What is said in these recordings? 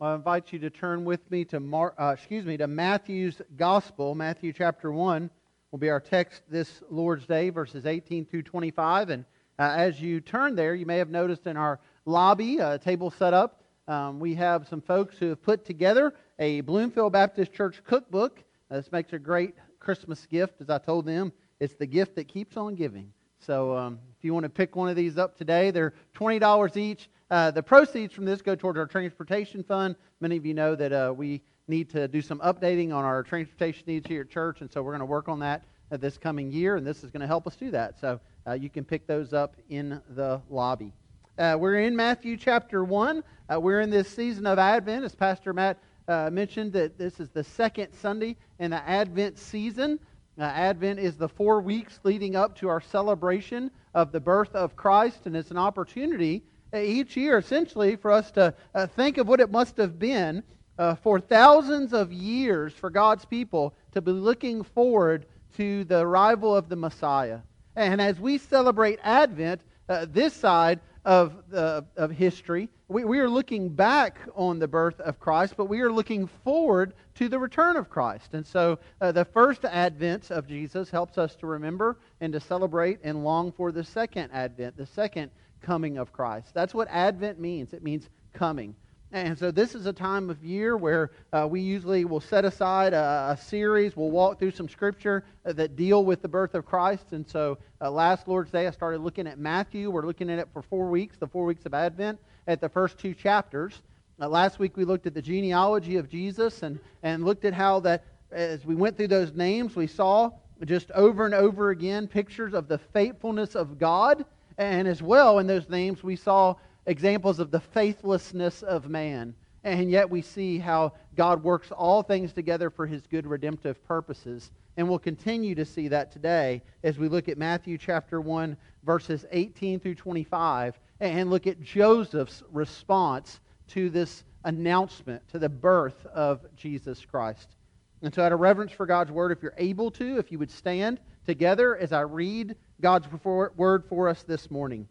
I invite you to turn with me to Mar- uh, excuse me to Matthew's Gospel. Matthew chapter one will be our text this Lord's Day, verses 18 through 25. And uh, as you turn there, you may have noticed in our lobby a table set up. Um, we have some folks who have put together a Bloomfield Baptist Church cookbook. Uh, this makes a great Christmas gift, as I told them. It's the gift that keeps on giving. So um, if you want to pick one of these up today, they're $20 each. Uh, the proceeds from this go towards our transportation fund. Many of you know that uh, we need to do some updating on our transportation needs here at church, and so we're going to work on that uh, this coming year, and this is going to help us do that. So uh, you can pick those up in the lobby. Uh, we're in Matthew chapter 1. Uh, we're in this season of Advent, as Pastor Matt mentioned, that this is the second Sunday in the Advent season. Uh, Advent is the four weeks leading up to our celebration of the birth of Christ, and it's an opportunity uh, each year, essentially, for us to uh, think of what it must have been uh, for thousands of years for God's people to be looking forward to the arrival of the Messiah. And as we celebrate Advent, uh, this side of, the, of history, we, we are looking back on the birth of Christ, but we are looking forward to the return of Christ. And so uh, the first advent of Jesus helps us to remember and to celebrate and long for the second advent, the second coming of Christ. That's what advent means. It means coming. And so this is a time of year where uh, we usually will set aside a, a, series. We'll walk through some scripture uh, that deal with the birth of Christ. And so uh, last Lord's Day, I started looking at Matthew. We're looking at it for four weeks, the four weeks of Advent, at the first two chapters. Uh, last week we looked at the genealogy of Jesus and, and looked at how that as we went through those names, we saw just over and over again pictures of the faithfulness of God. And as well in those names, we saw examples of the faithlessness of man. And yet we see how God works all things together for his good redemptive purposes. And we'll continue to see that today as we look at Matthew chapter 1, verses 18 through 25, and look at Joseph's response to this announcement, to the birth of Jesus Christ. And so, out of reverence for God's word, if you're able to, if you would stand together as I read God's word for us this morning.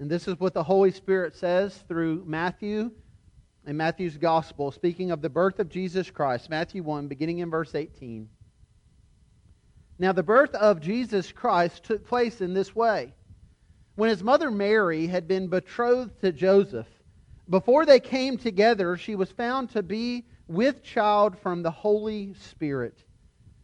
And this is what the Holy Spirit says through Matthew in Matthew's Gospel, speaking of the birth of Jesus Christ, Matthew 1, beginning in verse 18. Now, the birth of Jesus Christ took place in this way. When his mother Mary had been betrothed to Joseph, before they came together, she was found to be with child from the Holy Spirit.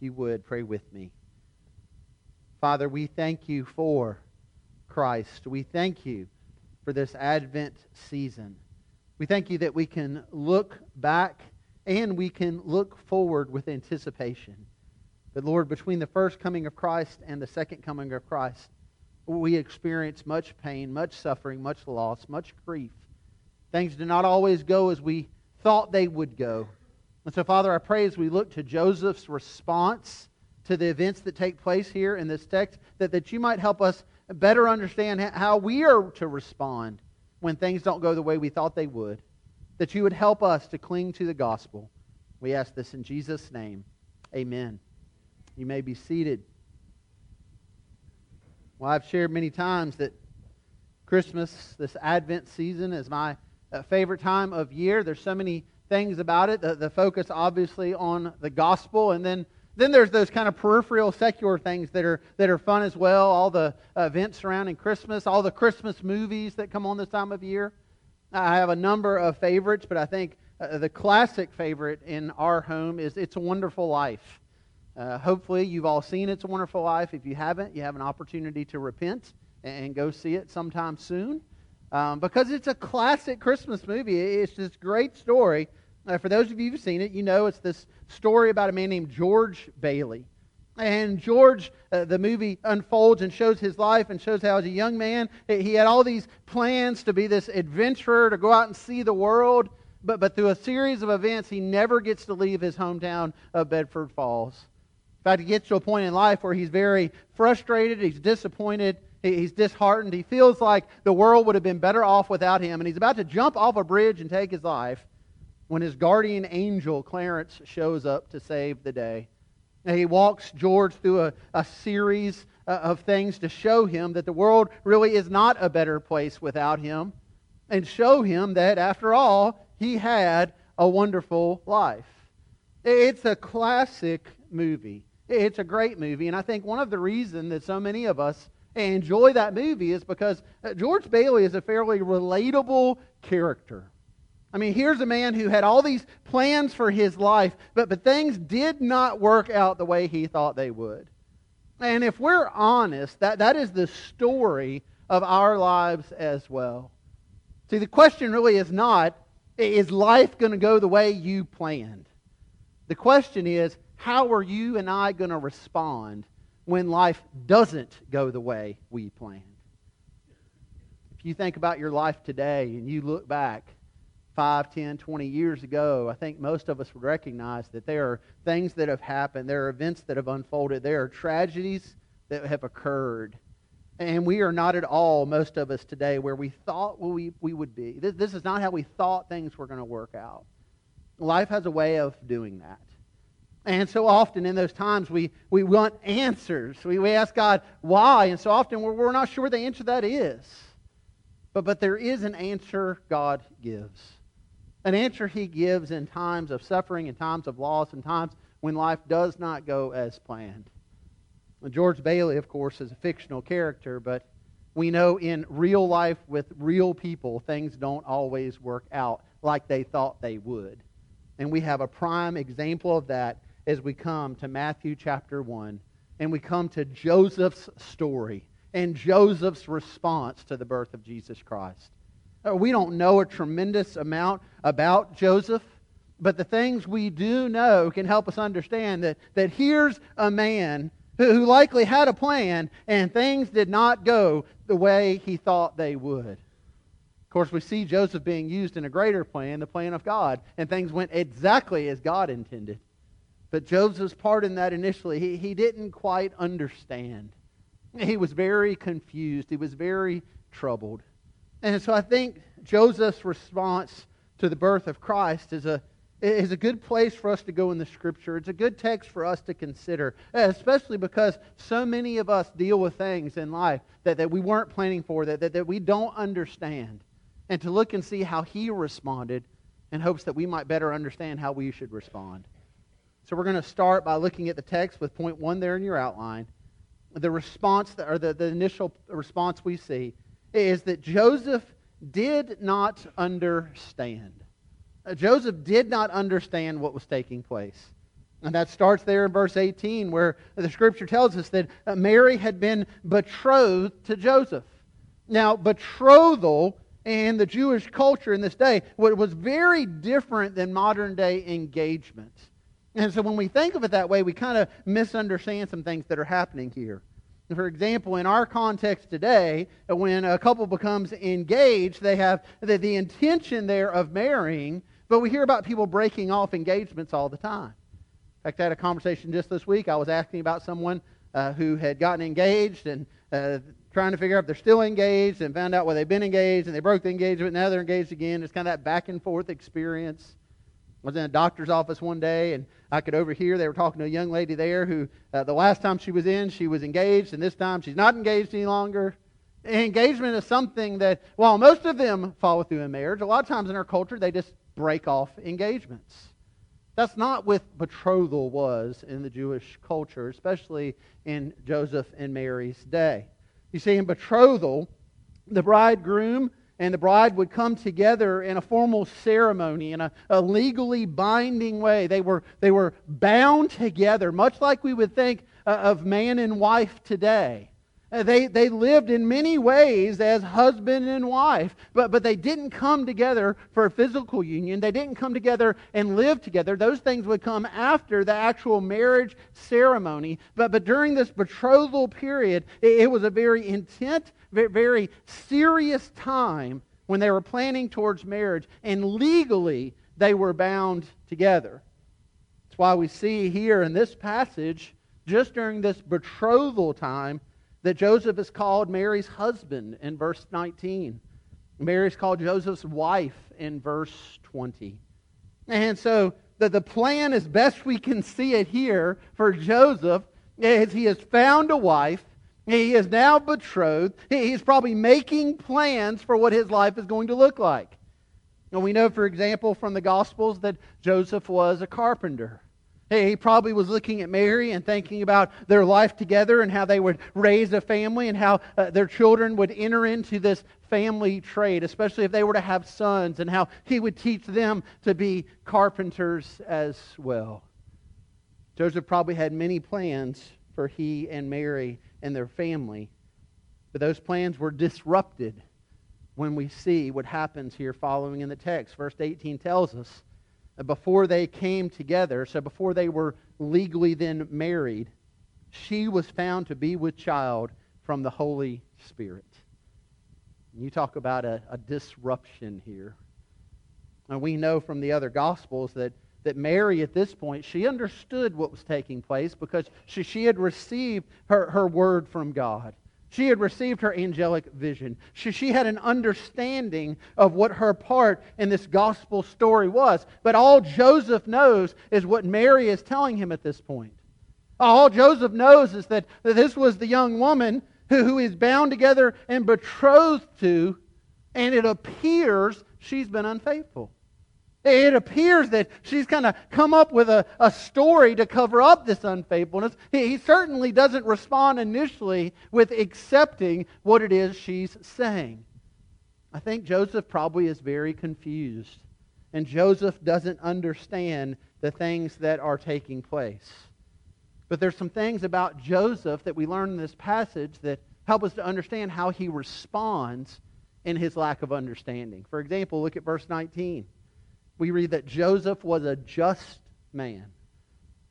You would, pray with me. Father, we thank you for Christ. We thank you for this Advent season. We thank you that we can look back and we can look forward with anticipation. But Lord, between the first coming of Christ and the second coming of Christ, we experience much pain, much suffering, much loss, much grief. Things do not always go as we thought they would go. And so, Father, I pray as we look to Joseph's response to the events that take place here in this text, that, that you might help us better understand how we are to respond when things don't go the way we thought they would. That you would help us to cling to the gospel. We ask this in Jesus' name. Amen. You may be seated. Well, I've shared many times that Christmas, this Advent season, is my uh, favorite time of year. There's so many things about it. The, the focus, obviously, on the gospel, and then then there's those kind of peripheral secular things that are that are fun as well. All the events surrounding Christmas, all the Christmas movies that come on this time of year. I have a number of favorites, but I think uh, the classic favorite in our home is It's a Wonderful Life. Uh, hopefully, you've all seen It's a Wonderful Life. If you haven't, you have an opportunity to repent and go see it sometime soon. Um, because it's a classic Christmas movie. It's this great story. Uh, for those of you who've seen it, you know it's this story about a man named George Bailey. And George, uh, the movie unfolds and shows his life and shows how, as a young man, he had all these plans to be this adventurer, to go out and see the world. But, but through a series of events, he never gets to leave his hometown of Bedford Falls. In fact, he gets to a point in life where he's very frustrated, he's disappointed, he's disheartened. He feels like the world would have been better off without him. And he's about to jump off a bridge and take his life when his guardian angel, Clarence, shows up to save the day. And he walks George through a, a series uh, of things to show him that the world really is not a better place without him and show him that, after all, he had a wonderful life. It's a classic movie. It's a great movie. And I think one of the reasons that so many of us enjoy that movie is because uh, George Bailey is a fairly relatable character. I mean, here's a man who had all these plans for his life, but, but things did not work out the way he thought they would. And if we're honest, that, that is the story of our lives as well. See, the question really is not, is life going to go the way you planned? The question is, how are you and I going to respond when life doesn't go the way we planned? If you think about your life today and you look back, 5, 10, 20 years ago, I think most of us would recognize that there are things that have happened, there are events that have unfolded, there are tragedies that have occurred. And we are not at all, most of us today, where we thought we, we would be. This, this is not how we thought things were going to work out. Life has a way of doing that. And so often in those times, we, we want answers. We, we ask God why, and so often we're, we're not sure the answer that is. But, but there is an answer God gives. An answer he gives in times of suffering, in times of loss, in times when life does not go as planned. George Bailey, of course, is a fictional character, but we know in real life with real people, things don't always work out like they thought they would. And we have a prime example of that as we come to Matthew chapter 1 and we come to Joseph's story and Joseph's response to the birth of Jesus Christ. Uh, we don't know a tremendous amount about Joseph, but the things we do know can help us understand that, that here's a man who, who likely had a plan and things did not go the way he thought they would. Of course, we see Joseph being used in a greater plan, the plan of God, and things went exactly as God intended. But Joseph's part in that initially, he, he didn't quite understand. He was very confused. He was very troubled. And so I think Joseph's response to the birth of Christ is a, is a good place for us to go in the Scripture. It's a good text for us to consider, especially because so many of us deal with things in life that, that we weren't planning for, that, that, that we don't understand. And to look and see how he responded in hopes that we might better understand how we should respond. So we're going to start by looking at the text with point one there in your outline. The response, or the, the initial response we see is that Joseph did not understand. Uh, Joseph did not understand what was taking place. And that starts there in verse 18, where the scripture tells us that uh, Mary had been betrothed to Joseph. Now, betrothal in the Jewish culture in this day was very different than modern day engagement. And so when we think of it that way, we kind of misunderstand some things that are happening here. For example, in our context today, when a couple becomes engaged, they have the, the intention there of marrying, but we hear about people breaking off engagements all the time. In fact, I had a conversation just this week. I was asking about someone uh, who had gotten engaged and uh, trying to figure out if they're still engaged and found out where they've been engaged and they broke the engagement. Now they're engaged again. It's kind of that back and forth experience. I was in a doctor's office one day, and I could overhear they were talking to a young lady there who, uh, the last time she was in, she was engaged, and this time she's not engaged any longer. Engagement is something that, while most of them follow through in marriage, a lot of times in our culture they just break off engagements. That's not what betrothal was in the Jewish culture, especially in Joseph and Mary's day. You see, in betrothal, the bridegroom and the bride would come together in a formal ceremony, in a, a, legally binding way. They were, they were bound together, much like we would think uh, of man and wife today. Uh, they, they lived in many ways as husband and wife, but, but they didn't come together for a physical union. They didn't come together and live together. Those things would come after the actual marriage ceremony. But, but during this betrothal period, it, it was a very very, very serious time when they were planning towards marriage, and legally they were bound together. That's why we see here in this passage, just during this betrothal time, that Joseph is called Mary's husband in verse 19. Mary's called Joseph's wife in verse 20. And so the, the plan, as best we can see it here for Joseph, is he has found a wife. He is now betrothed. He's probably making plans for what his life is going to look like. And we know, for example, from the Gospels that Joseph was a carpenter. He probably was looking at Mary and thinking about their life together and how they would raise a family and how uh, their children would enter into this family trade, especially if they were to have sons, and how he would teach them to be carpenters as well. Joseph probably had many plans for he and Mary and their family, but those plans were disrupted when we see what happens here following in the text. Verse 18 tells us before they came together, so before they were legally then married, she was found to be with child from the Holy Spirit. You talk about a, a disruption here. And we know from the other Gospels that, that Mary, at this point, she understood what was taking place because she, she had received her, her word from God. She had received her angelic vision. She, she had an understanding of what her part in this gospel story was. But all Joseph knows is what Mary is telling him at this point. All Joseph knows is that, that this was the young woman who, who is bound together and betrothed to, and it appears she's been unfaithful. It appears that she's kind of come up with a, a story to cover up this unfaithfulness. He, he certainly doesn't respond initially with accepting what it is she's saying. I think Joseph probably is very confused. And Joseph doesn't understand the things that are taking place. But there's some things about Joseph that we learn in this passage that help us to understand how he responds in his lack of understanding. For example, look at verse 19 we read that Joseph was a just man.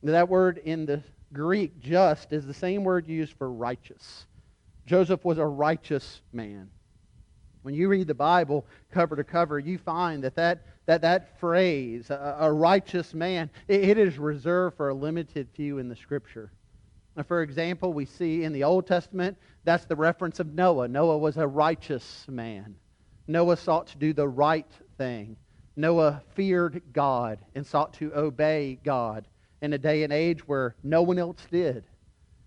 Now, That word in the Greek, just, is the same word used for righteous. Joseph was a righteous man. When you read the Bible cover to cover, you find that that, that, that phrase, a, a righteous man, it, it is reserved for a limited few in the Scripture. Now, for example, we see in the Old Testament, that's the reference of Noah. Noah was a righteous man. Noah sought to do the right thing. Noah feared God and sought to obey God in a day and age where no one else did.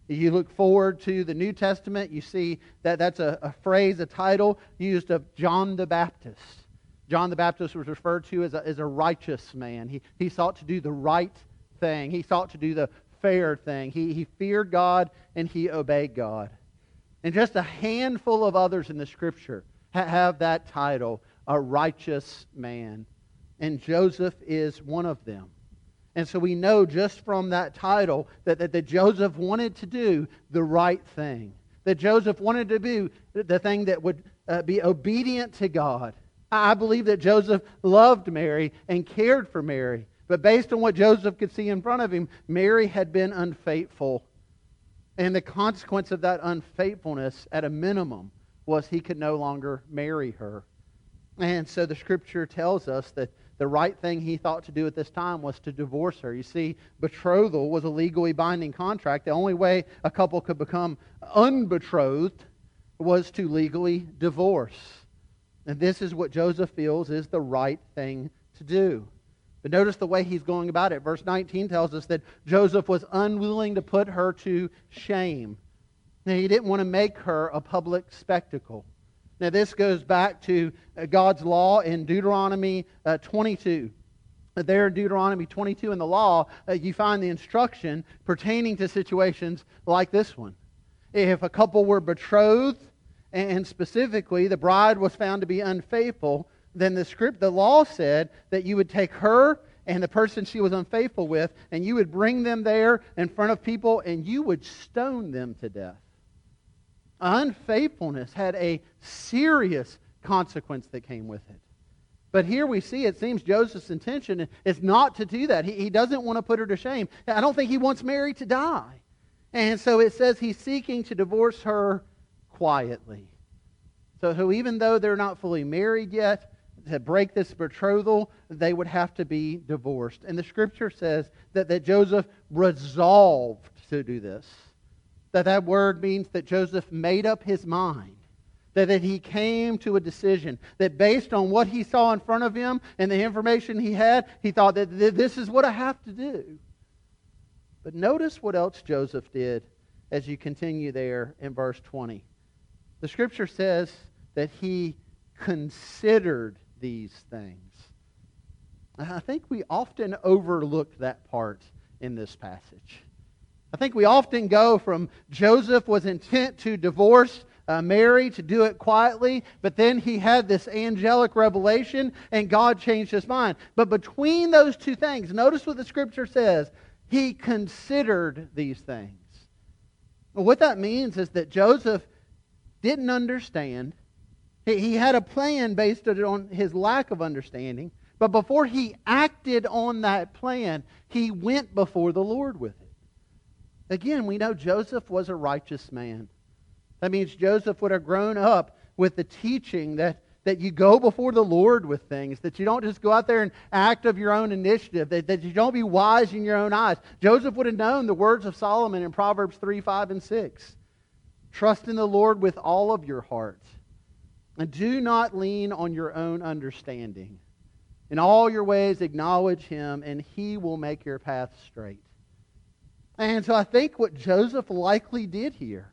You look forward to the New Testament, you see that that's a, a phrase, a title used of John the Baptist. John the Baptist was referred to as a, as a righteous man. He, he sought to do the right thing, he sought to do the fair thing. He, he feared God and he obeyed God. And just a handful of others in the Scripture have that title, a righteous man and Joseph is one of them. And so we know just from that title that, that, that, Joseph wanted to do the right thing. That Joseph wanted to do the thing that would uh, be obedient to God. I believe that Joseph loved Mary and cared for Mary. But based on what Joseph could see in front of him, Mary had been unfaithful. And the consequence of that unfaithfulness, at a minimum, was he could no longer marry her. And so the scripture tells us that the right thing he thought to do at this time was to divorce her. You see, betrothal was a legally binding contract. The only way a couple could become unbetrothed was to legally divorce. And this is what Joseph feels is the right thing to do. But notice the way he's going about it. Verse 19 tells us that Joseph was unwilling to put her to shame. Now, he didn't want to make her a public spectacle. Now, this goes back to uh, God's law in Deuteronomy uh, 22. There in Deuteronomy 22 in the law, uh, you find the instruction pertaining to situations like this one. If a couple were betrothed and specifically the bride was found to be unfaithful, then the script, the law said that you would take her and the person she was unfaithful with, and you would bring them there in front of people, and you would stone them to death. Unfaithfulness had a serious consequence that came with it. But here we see it seems Joseph's intention is not to do that. He, he doesn't want to put her to shame. I don't think he wants Mary to die. And so it says he's seeking to divorce her quietly. So, so even though they're not fully married yet, to break this betrothal, they would have to be divorced. And the scripture says that, that Joseph resolved to do this. That that word means that Joseph made up his mind. That, that he came to a decision. That based on what he saw in front of him and the information he had, he thought that this is what I have to do. But notice what else Joseph did as you continue there in verse 20. The scripture says that he considered these things. I think we often overlook that part in this passage. I think we often go from Joseph was intent to divorce uh, Mary, to do it quietly, but then he had this angelic revelation and God changed his mind. But between those two things, notice what the scripture says he considered these things. Well, what that means is that Joseph didn't understand he, he had a plan based on his lack of understanding. But before he acted on that plan, he went before the Lord with it. Again, we know Joseph was a righteous man. That means Joseph would have grown up with the teaching that, that you go before the Lord with things, that you don't just go out there and act of your own initiative, that, that you don't be wise in your own eyes. Joseph would have known the words of Solomon in Proverbs 3, 5, and 6. Trust in the Lord with all of your heart and do not lean on your own understanding. In all your ways, acknowledge him, and he will make your path straight. And so I think what Joseph likely did here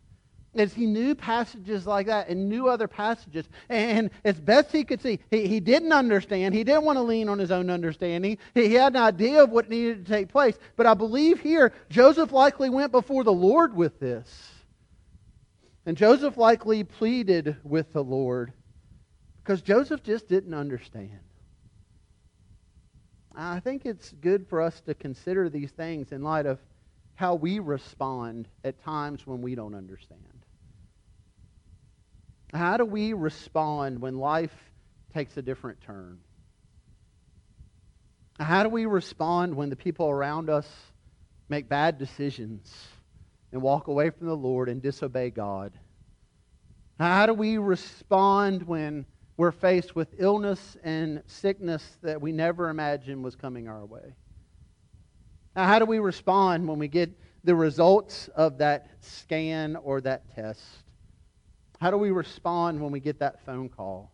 is he knew passages like that and knew other passages. And as best he could see, he, he didn't understand. He didn't want to lean on his own understanding. He, he had an idea of what needed to take place. But I believe here, Joseph likely went before the Lord with this. And Joseph likely pleaded with the Lord because Joseph just didn't understand. I think it's good for us to consider these things in light of how we respond at times when we don't understand. How do we respond when life takes a different turn? How do we respond when the people around us make bad decisions and walk away from the Lord and disobey God? How do we respond when we're faced with illness and sickness that we never imagined was coming our way. Now, how do we respond when we get the results of that scan or that test? How do we respond when we get that phone call?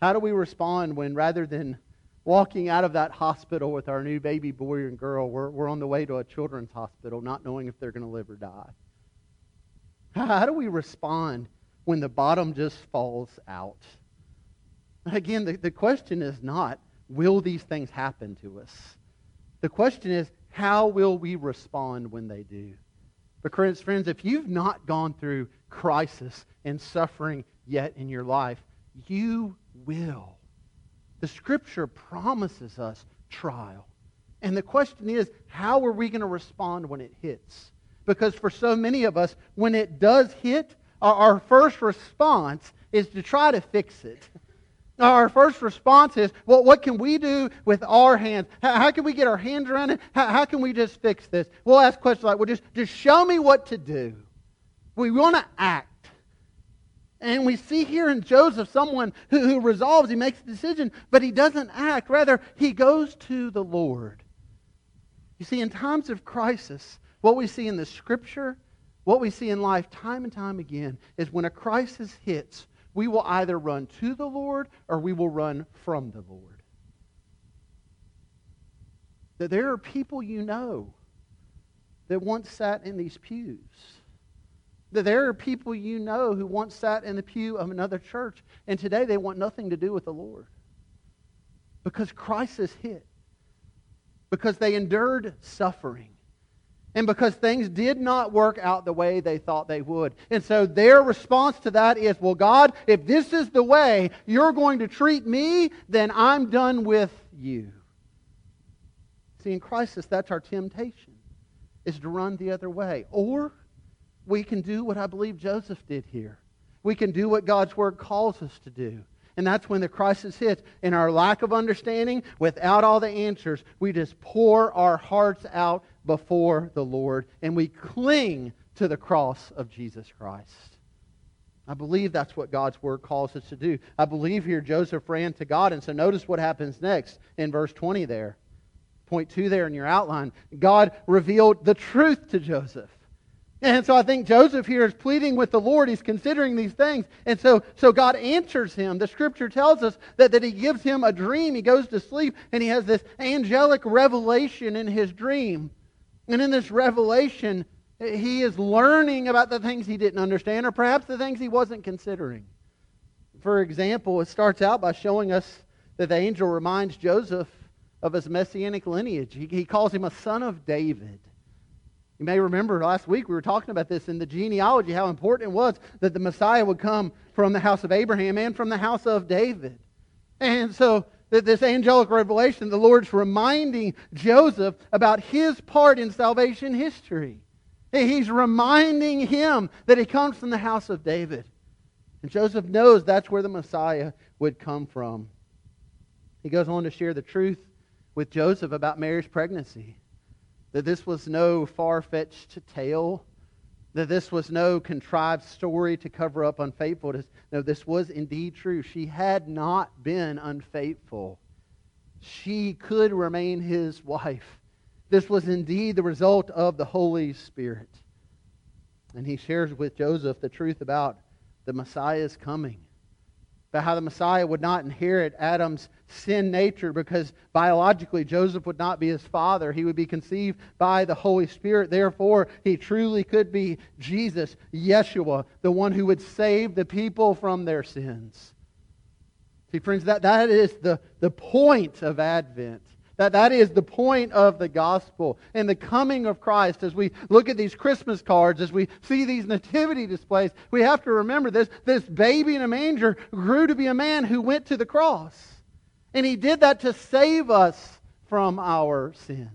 How do we respond when rather than walking out of that hospital with our new baby boy and girl, we're, we're on the way to a children's hospital not knowing if they're going to live or die? How do we respond when the bottom just falls out? Again, the, the question is not, will these things happen to us? The question is, how will we respond when they do? Because, friends, if you've not gone through crisis and suffering yet in your life, you will. The Scripture promises us trial. And the question is, how are we going to respond when it hits? Because for so many of us, when it does hit, our first response is to try to fix it. Our first response is, well, what can we do with our hands? How, how can we get our hands around it? How, how, can we just fix this? We'll ask questions like, well, just, just show me what to do. We want to act. And we see here in Joseph someone who, who resolves, he makes a decision, but he doesn't act. Rather, he goes to the Lord. You see, in times of crisis, what we see in the scripture, what we see in life time and time again, is when a crisis hits, we will either run to the Lord or we will run from the Lord. That there are people you know that once sat in these pews. That there are people you know who once sat in the pew of another church and today they want nothing to do with the Lord. Because crisis hit. Because they endured suffering. And because things did not work out the way they thought they would. And so their response to that is, well, God, if this is the way you're going to treat me, then I'm done with you. See, in crisis, that's our temptation, is to run the other way. Or we can do what I believe Joseph did here. We can do what God's Word calls us to do. And that's when the crisis hits. In our lack of understanding, without all the answers, we just pour our hearts out before the Lord and we cling to the cross of Jesus Christ. I believe that's what God's word calls us to do. I believe here Joseph ran to God. And so notice what happens next in verse 20 there. Point two there in your outline. God revealed the truth to Joseph. And so I think Joseph here is pleading with the Lord. He's considering these things. And so, so God answers him. The scripture tells us that, that he gives him a dream. He goes to sleep and he has this angelic revelation in his dream. And in this revelation, he is learning about the things he didn't understand or perhaps the things he wasn't considering. For example, it starts out by showing us that the angel reminds Joseph of his messianic lineage. He, he calls him a son of David. You may remember last week we were talking about this in the genealogy, how important it was that the Messiah would come from the house of Abraham and from the house of David. And so that this angelic revelation, the Lord's reminding Joseph about his part in salvation history. He's reminding him that he comes from the house of David. And Joseph knows that's where the Messiah would come from. He goes on to share the truth with Joseph about Mary's pregnancy that this was no far fetched tale, that this was no contrived story to cover up unfaithfulness. No, this was indeed true. She had not been unfaithful, she could remain his wife. This was indeed the result of the Holy Spirit. And he shares with Joseph the truth about the Messiah's coming about how the Messiah would not inherit Adam's sin nature because biologically Joseph would not be his father. He would be conceived by the Holy Spirit. Therefore, he truly could be Jesus, Yeshua, the one who would save the people from their sins. See, friends, that, that is the, the point of Advent. That, that is the point of the gospel and the coming of Christ. As we look at these Christmas cards, as we see these nativity displays, we have to remember this. This baby in a manger grew to be a man who went to the cross. And he did that to save us from our sins.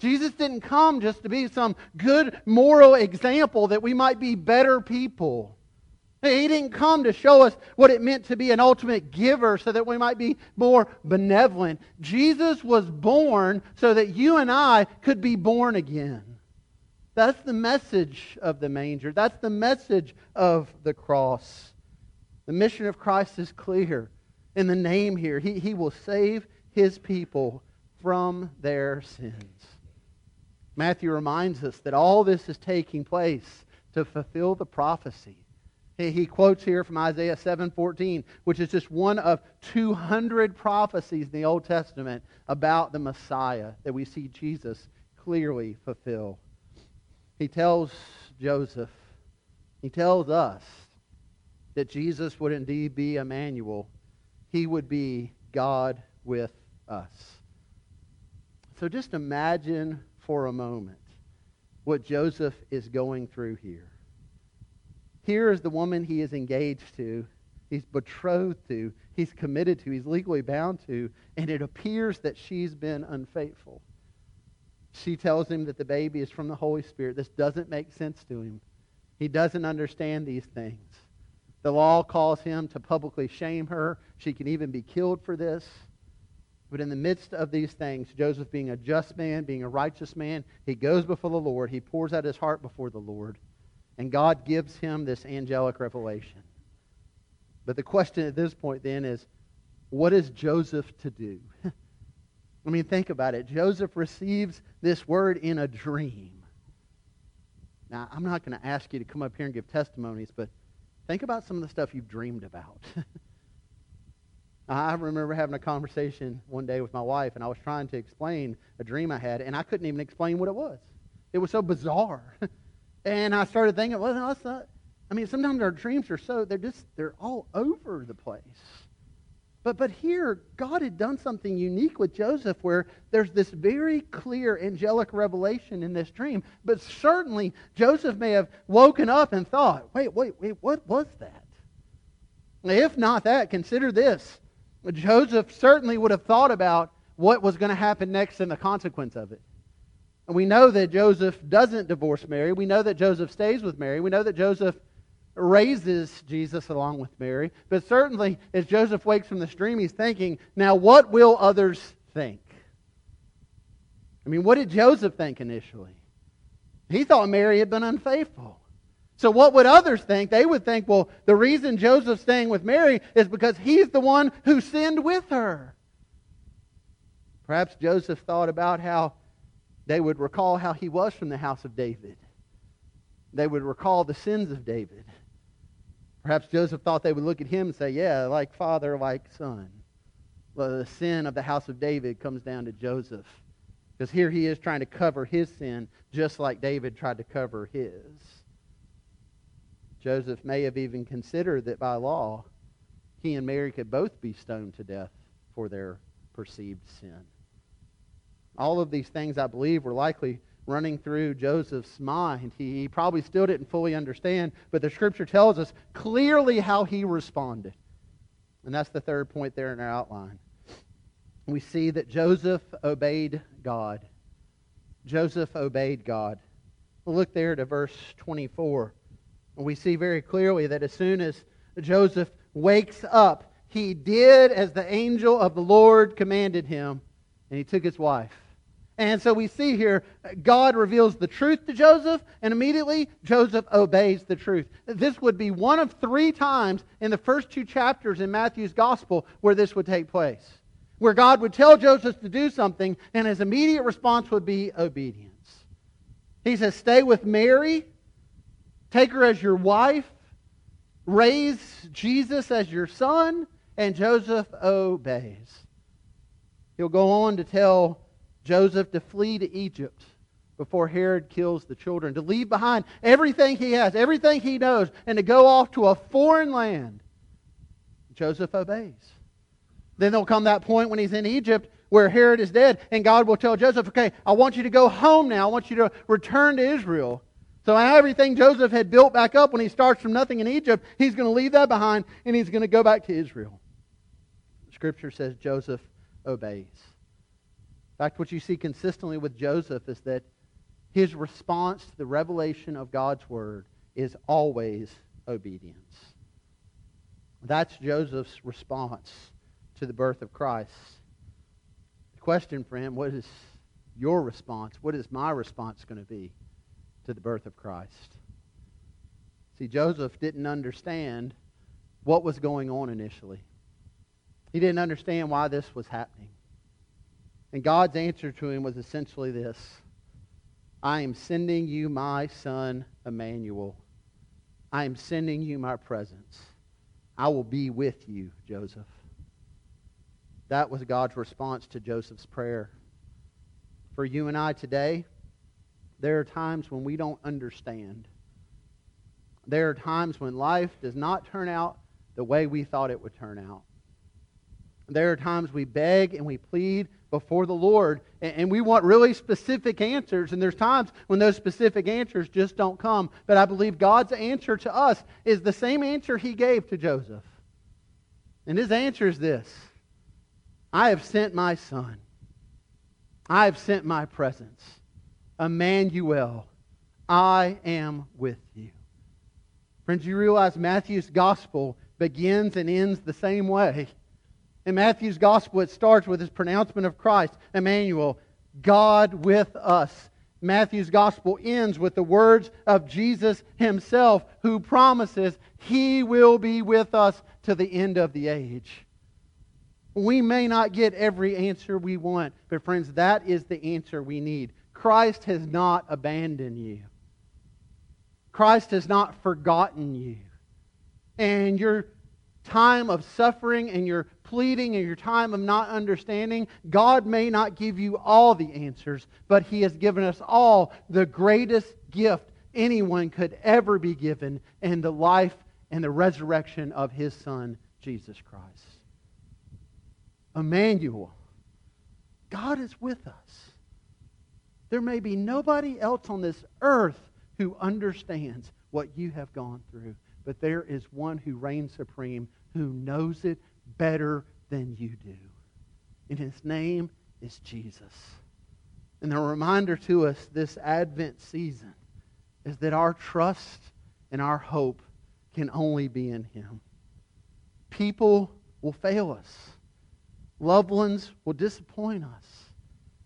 Jesus didn't come just to be some good moral example that we might be better people. He didn't come to show us what it meant to be an ultimate giver so that we might be more benevolent. Jesus was born so that you and I could be born again. That's the message of the manger. That's the message of the cross. The mission of Christ is clear in the name here. He, he will save his people from their sins. Matthew reminds us that all this is taking place to fulfill the prophecy he quotes here from Isaiah 7:14, which is just one of 200 prophecies in the Old Testament about the Messiah that we see Jesus clearly fulfill. He tells Joseph, he tells us that Jesus would indeed be Emmanuel. He would be God with us. So just imagine for a moment what Joseph is going through here. Here is the woman he is engaged to, he's betrothed to, he's committed to, he's legally bound to, and it appears that she's been unfaithful. She tells him that the baby is from the Holy Spirit. This doesn't make sense to him. He doesn't understand these things. The law calls him to publicly shame her. She can even be killed for this. But in the midst of these things, Joseph, being a just man, being a righteous man, he goes before the Lord. He pours out his heart before the Lord. And God gives him this angelic revelation. But the question at this point then is what is Joseph to do? I mean, think about it. Joseph receives this word in a dream. Now, I'm not going to ask you to come up here and give testimonies, but think about some of the stuff you've dreamed about. I remember having a conversation one day with my wife, and I was trying to explain a dream I had, and I couldn't even explain what it was. It was so bizarre. And I started thinking, well, that's not, I mean, sometimes our dreams are so, they're just, they're all over the place. But, but here, God had done something unique with Joseph where there's this very clear angelic revelation in this dream. But certainly, Joseph may have woken up and thought, wait, wait, wait, what was that? If not that, consider this. Joseph certainly would have thought about what was going to happen next and the consequence of it. And we know that Joseph doesn't divorce Mary. We know that Joseph stays with Mary. We know that Joseph raises Jesus along with Mary. But certainly, as Joseph wakes from this dream, he's thinking, now what will others think? I mean, what did Joseph think initially? He thought Mary had been unfaithful. So, what would others think? They would think, well, the reason Joseph's staying with Mary is because he's the one who sinned with her. Perhaps Joseph thought about how they would recall how he was from the house of David. They would recall the sins of David. Perhaps Joseph thought they would look at him and say, Yeah, like father, like son. Well, the sin of the house of David comes down to Joseph. Because here he is trying to cover his sin just like David tried to cover his. Joseph may have even considered that by law, he and Mary could both be stoned to death for their perceived sin. All of these things, I believe, were likely running through Joseph's mind. He, he probably still didn't fully understand, but the scripture tells us clearly how he responded. And that's the third point there in our outline. We see that Joseph obeyed God. Joseph obeyed God. Look there to verse 24. And we see very clearly that as soon as Joseph wakes up, he did as the angel of the Lord commanded him, and he took his wife and so we see here, God reveals the truth to Joseph, and immediately Joseph obeys the truth. This would be one of three times in the first two chapters in Matthew's gospel where this would take place. Where God would tell Joseph to do something, and his immediate response would be obedience. He says, Stay with Mary, take her as your wife, raise Jesus as your son, and Joseph obeys. He'll go on to tell Joseph to flee to Egypt before Herod kills the children, to leave behind everything he has, everything he knows, and to go off to a foreign land. Joseph obeys. Then there'll come that point when he's in Egypt where Herod is dead, and God will tell Joseph, okay, I want you to go home now. I want you to return to Israel. So everything Joseph had built back up when he starts from nothing in Egypt, he's going to leave that behind, and he's going to go back to Israel. Scripture says Joseph obeys. In fact, what you see consistently with Joseph is that his response to the revelation of God's word is always obedience. That's Joseph's response to the birth of Christ. The question for him, what is your response? What is my response going to be to the birth of Christ? See, Joseph didn't understand what was going on initially. He didn't understand why this was happening. And God's answer to him was essentially this I am sending you my son, Emmanuel. I am sending you my presence. I will be with you, Joseph. That was God's response to Joseph's prayer. For you and I today, there are times when we don't understand. There are times when life does not turn out the way we thought it would turn out. There are times we beg and we plead before the Lord, and we want really specific answers. And there's times when those specific answers just don't come. But I believe God's answer to us is the same answer He gave to Joseph. And His answer is this I have sent my son, I have sent my presence. Emmanuel, I am with you. Friends, you realize Matthew's gospel begins and ends the same way. In Matthew's gospel, it starts with his pronouncement of Christ, Emmanuel, God with us. Matthew's gospel ends with the words of Jesus himself, who promises he will be with us to the end of the age. We may not get every answer we want, but friends, that is the answer we need. Christ has not abandoned you. Christ has not forgotten you. And your time of suffering and your pleading and your time of not understanding, God may not give you all the answers, but He has given us all the greatest gift anyone could ever be given in the life and the resurrection of His Son, Jesus Christ. Emmanuel. God is with us. There may be nobody else on this earth who understands what you have gone through, but there is one who reigns supreme who knows it better than you do. And his name is Jesus. And the reminder to us this Advent season is that our trust and our hope can only be in him. People will fail us. Loved ones will disappoint us.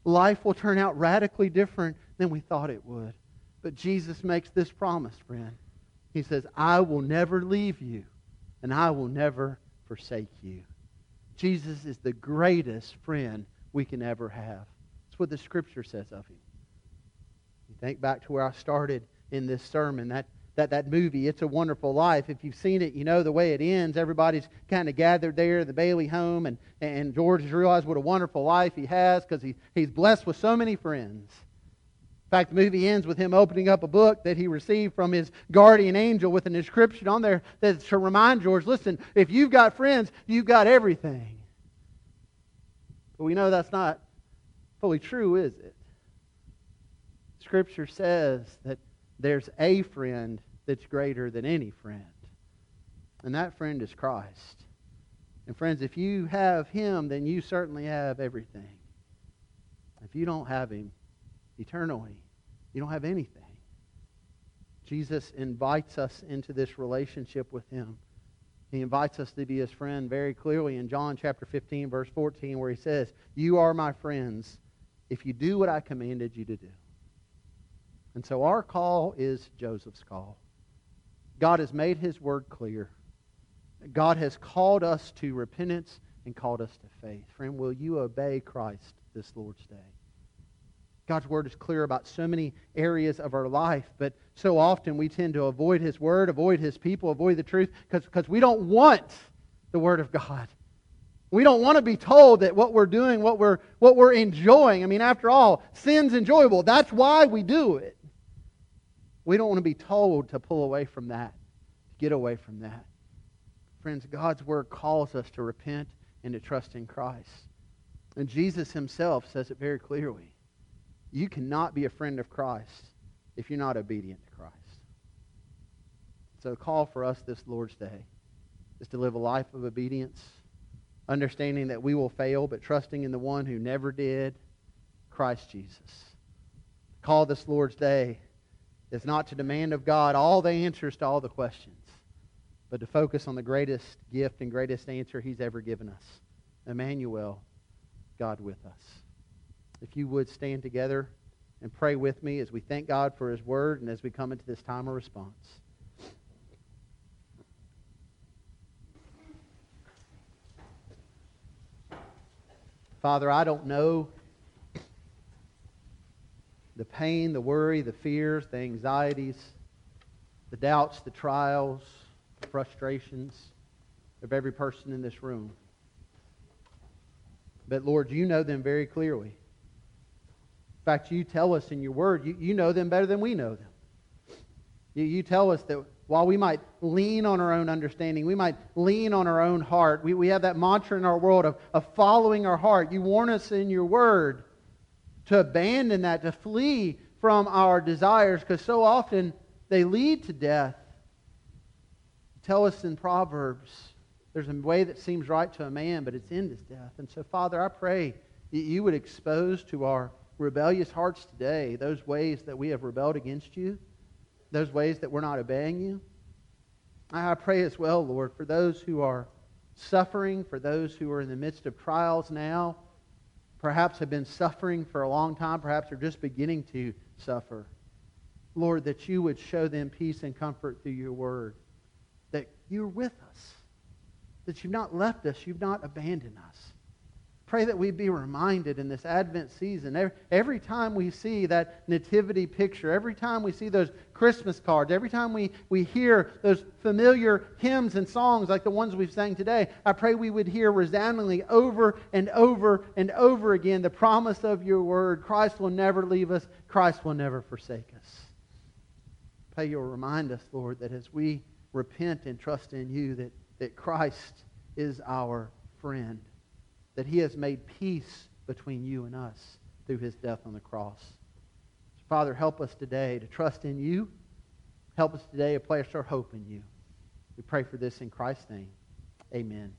Life will turn out radically different than we thought it would. But Jesus makes this promise, friend. He says, I will never leave you, and I will never forsake you. Jesus is the greatest friend we can ever have. That's what the Scripture says of him. You think back to where I started in this sermon, that, that, that movie, It's a Wonderful Life. If you've seen it, you know the way it ends. Everybody's kind of gathered there, the Bailey home, and, and George has realized what a wonderful life he has because he, he's blessed with so many friends. In fact, the movie ends with him opening up a book that he received from his guardian angel with an inscription on there that's to remind George listen, if you've got friends, you've got everything. But we know that's not fully true, is it? Scripture says that there's a friend that's greater than any friend, and that friend is Christ. And friends, if you have him, then you certainly have everything. If you don't have him, eternally. You don't have anything. Jesus invites us into this relationship with him. He invites us to be his friend very clearly in John chapter 15, verse 14, where he says, You are my friends if you do what I commanded you to do. And so our call is Joseph's call. God has made his word clear. God has called us to repentance and called us to faith. Friend, will you obey Christ this Lord's day? God's word is clear about so many areas of our life, but so often we tend to avoid his word, avoid his people, avoid the truth because we don't want the word of God. We don't want to be told that what we're doing, what we're, what we're enjoying, I mean, after all, sin's enjoyable. That's why we do it. We don't want to be told to pull away from that, get away from that. Friends, God's word calls us to repent and to trust in Christ. And Jesus himself says it very clearly. You cannot be a friend of Christ if you're not obedient to Christ. So call for us this Lord's Day is to live a life of obedience, understanding that we will fail, but trusting in the one who never did, Christ Jesus. Call this Lord's Day is not to demand of God all the answers to all the questions, but to focus on the greatest gift and greatest answer he's ever given us. Emmanuel, God with us if you would stand together and pray with me as we thank God for his word and as we come into this time of response. Father, I don't know the pain, the worry, the fears, the anxieties, the doubts, the trials, the frustrations of every person in this room. But Lord, you know them very clearly. In fact, you tell us in your word, you, you know them better than we know them. You, you tell us that while we might lean on our own understanding, we might lean on our own heart, we, we have that mantra in our world of, of following our heart. You warn us in your word to abandon that, to flee from our desires, because so often they lead to death. tell us in Proverbs, there's a way that seems right to a man, but its end is death. And so, Father, I pray that you would expose to our rebellious hearts today, those ways that we have rebelled against you, those ways that we're not obeying you. I pray as well, Lord, for those who are suffering, for those who are in the midst of trials now, perhaps have been suffering for a long time, perhaps are just beginning to suffer. Lord, that you would show them peace and comfort through your word, that you're with us, that you've not left us, you've not abandoned us. Pray that we be reminded in this Advent season, every, every, time we see that nativity picture, every time we see those Christmas cards, every time we, we hear those familiar hymns and songs like the ones we've sang today, I pray we would hear resoundingly over and over and over again the promise of your word. Christ will never leave us, Christ will never forsake us. Pray you'll remind us, Lord, that as we repent and trust in you, that, that Christ is our friend that he has made peace between you and us through his death on the cross. So Father, help us today to trust in you. Help us today to place our hope in you. We pray for this in Christ's name. Amen.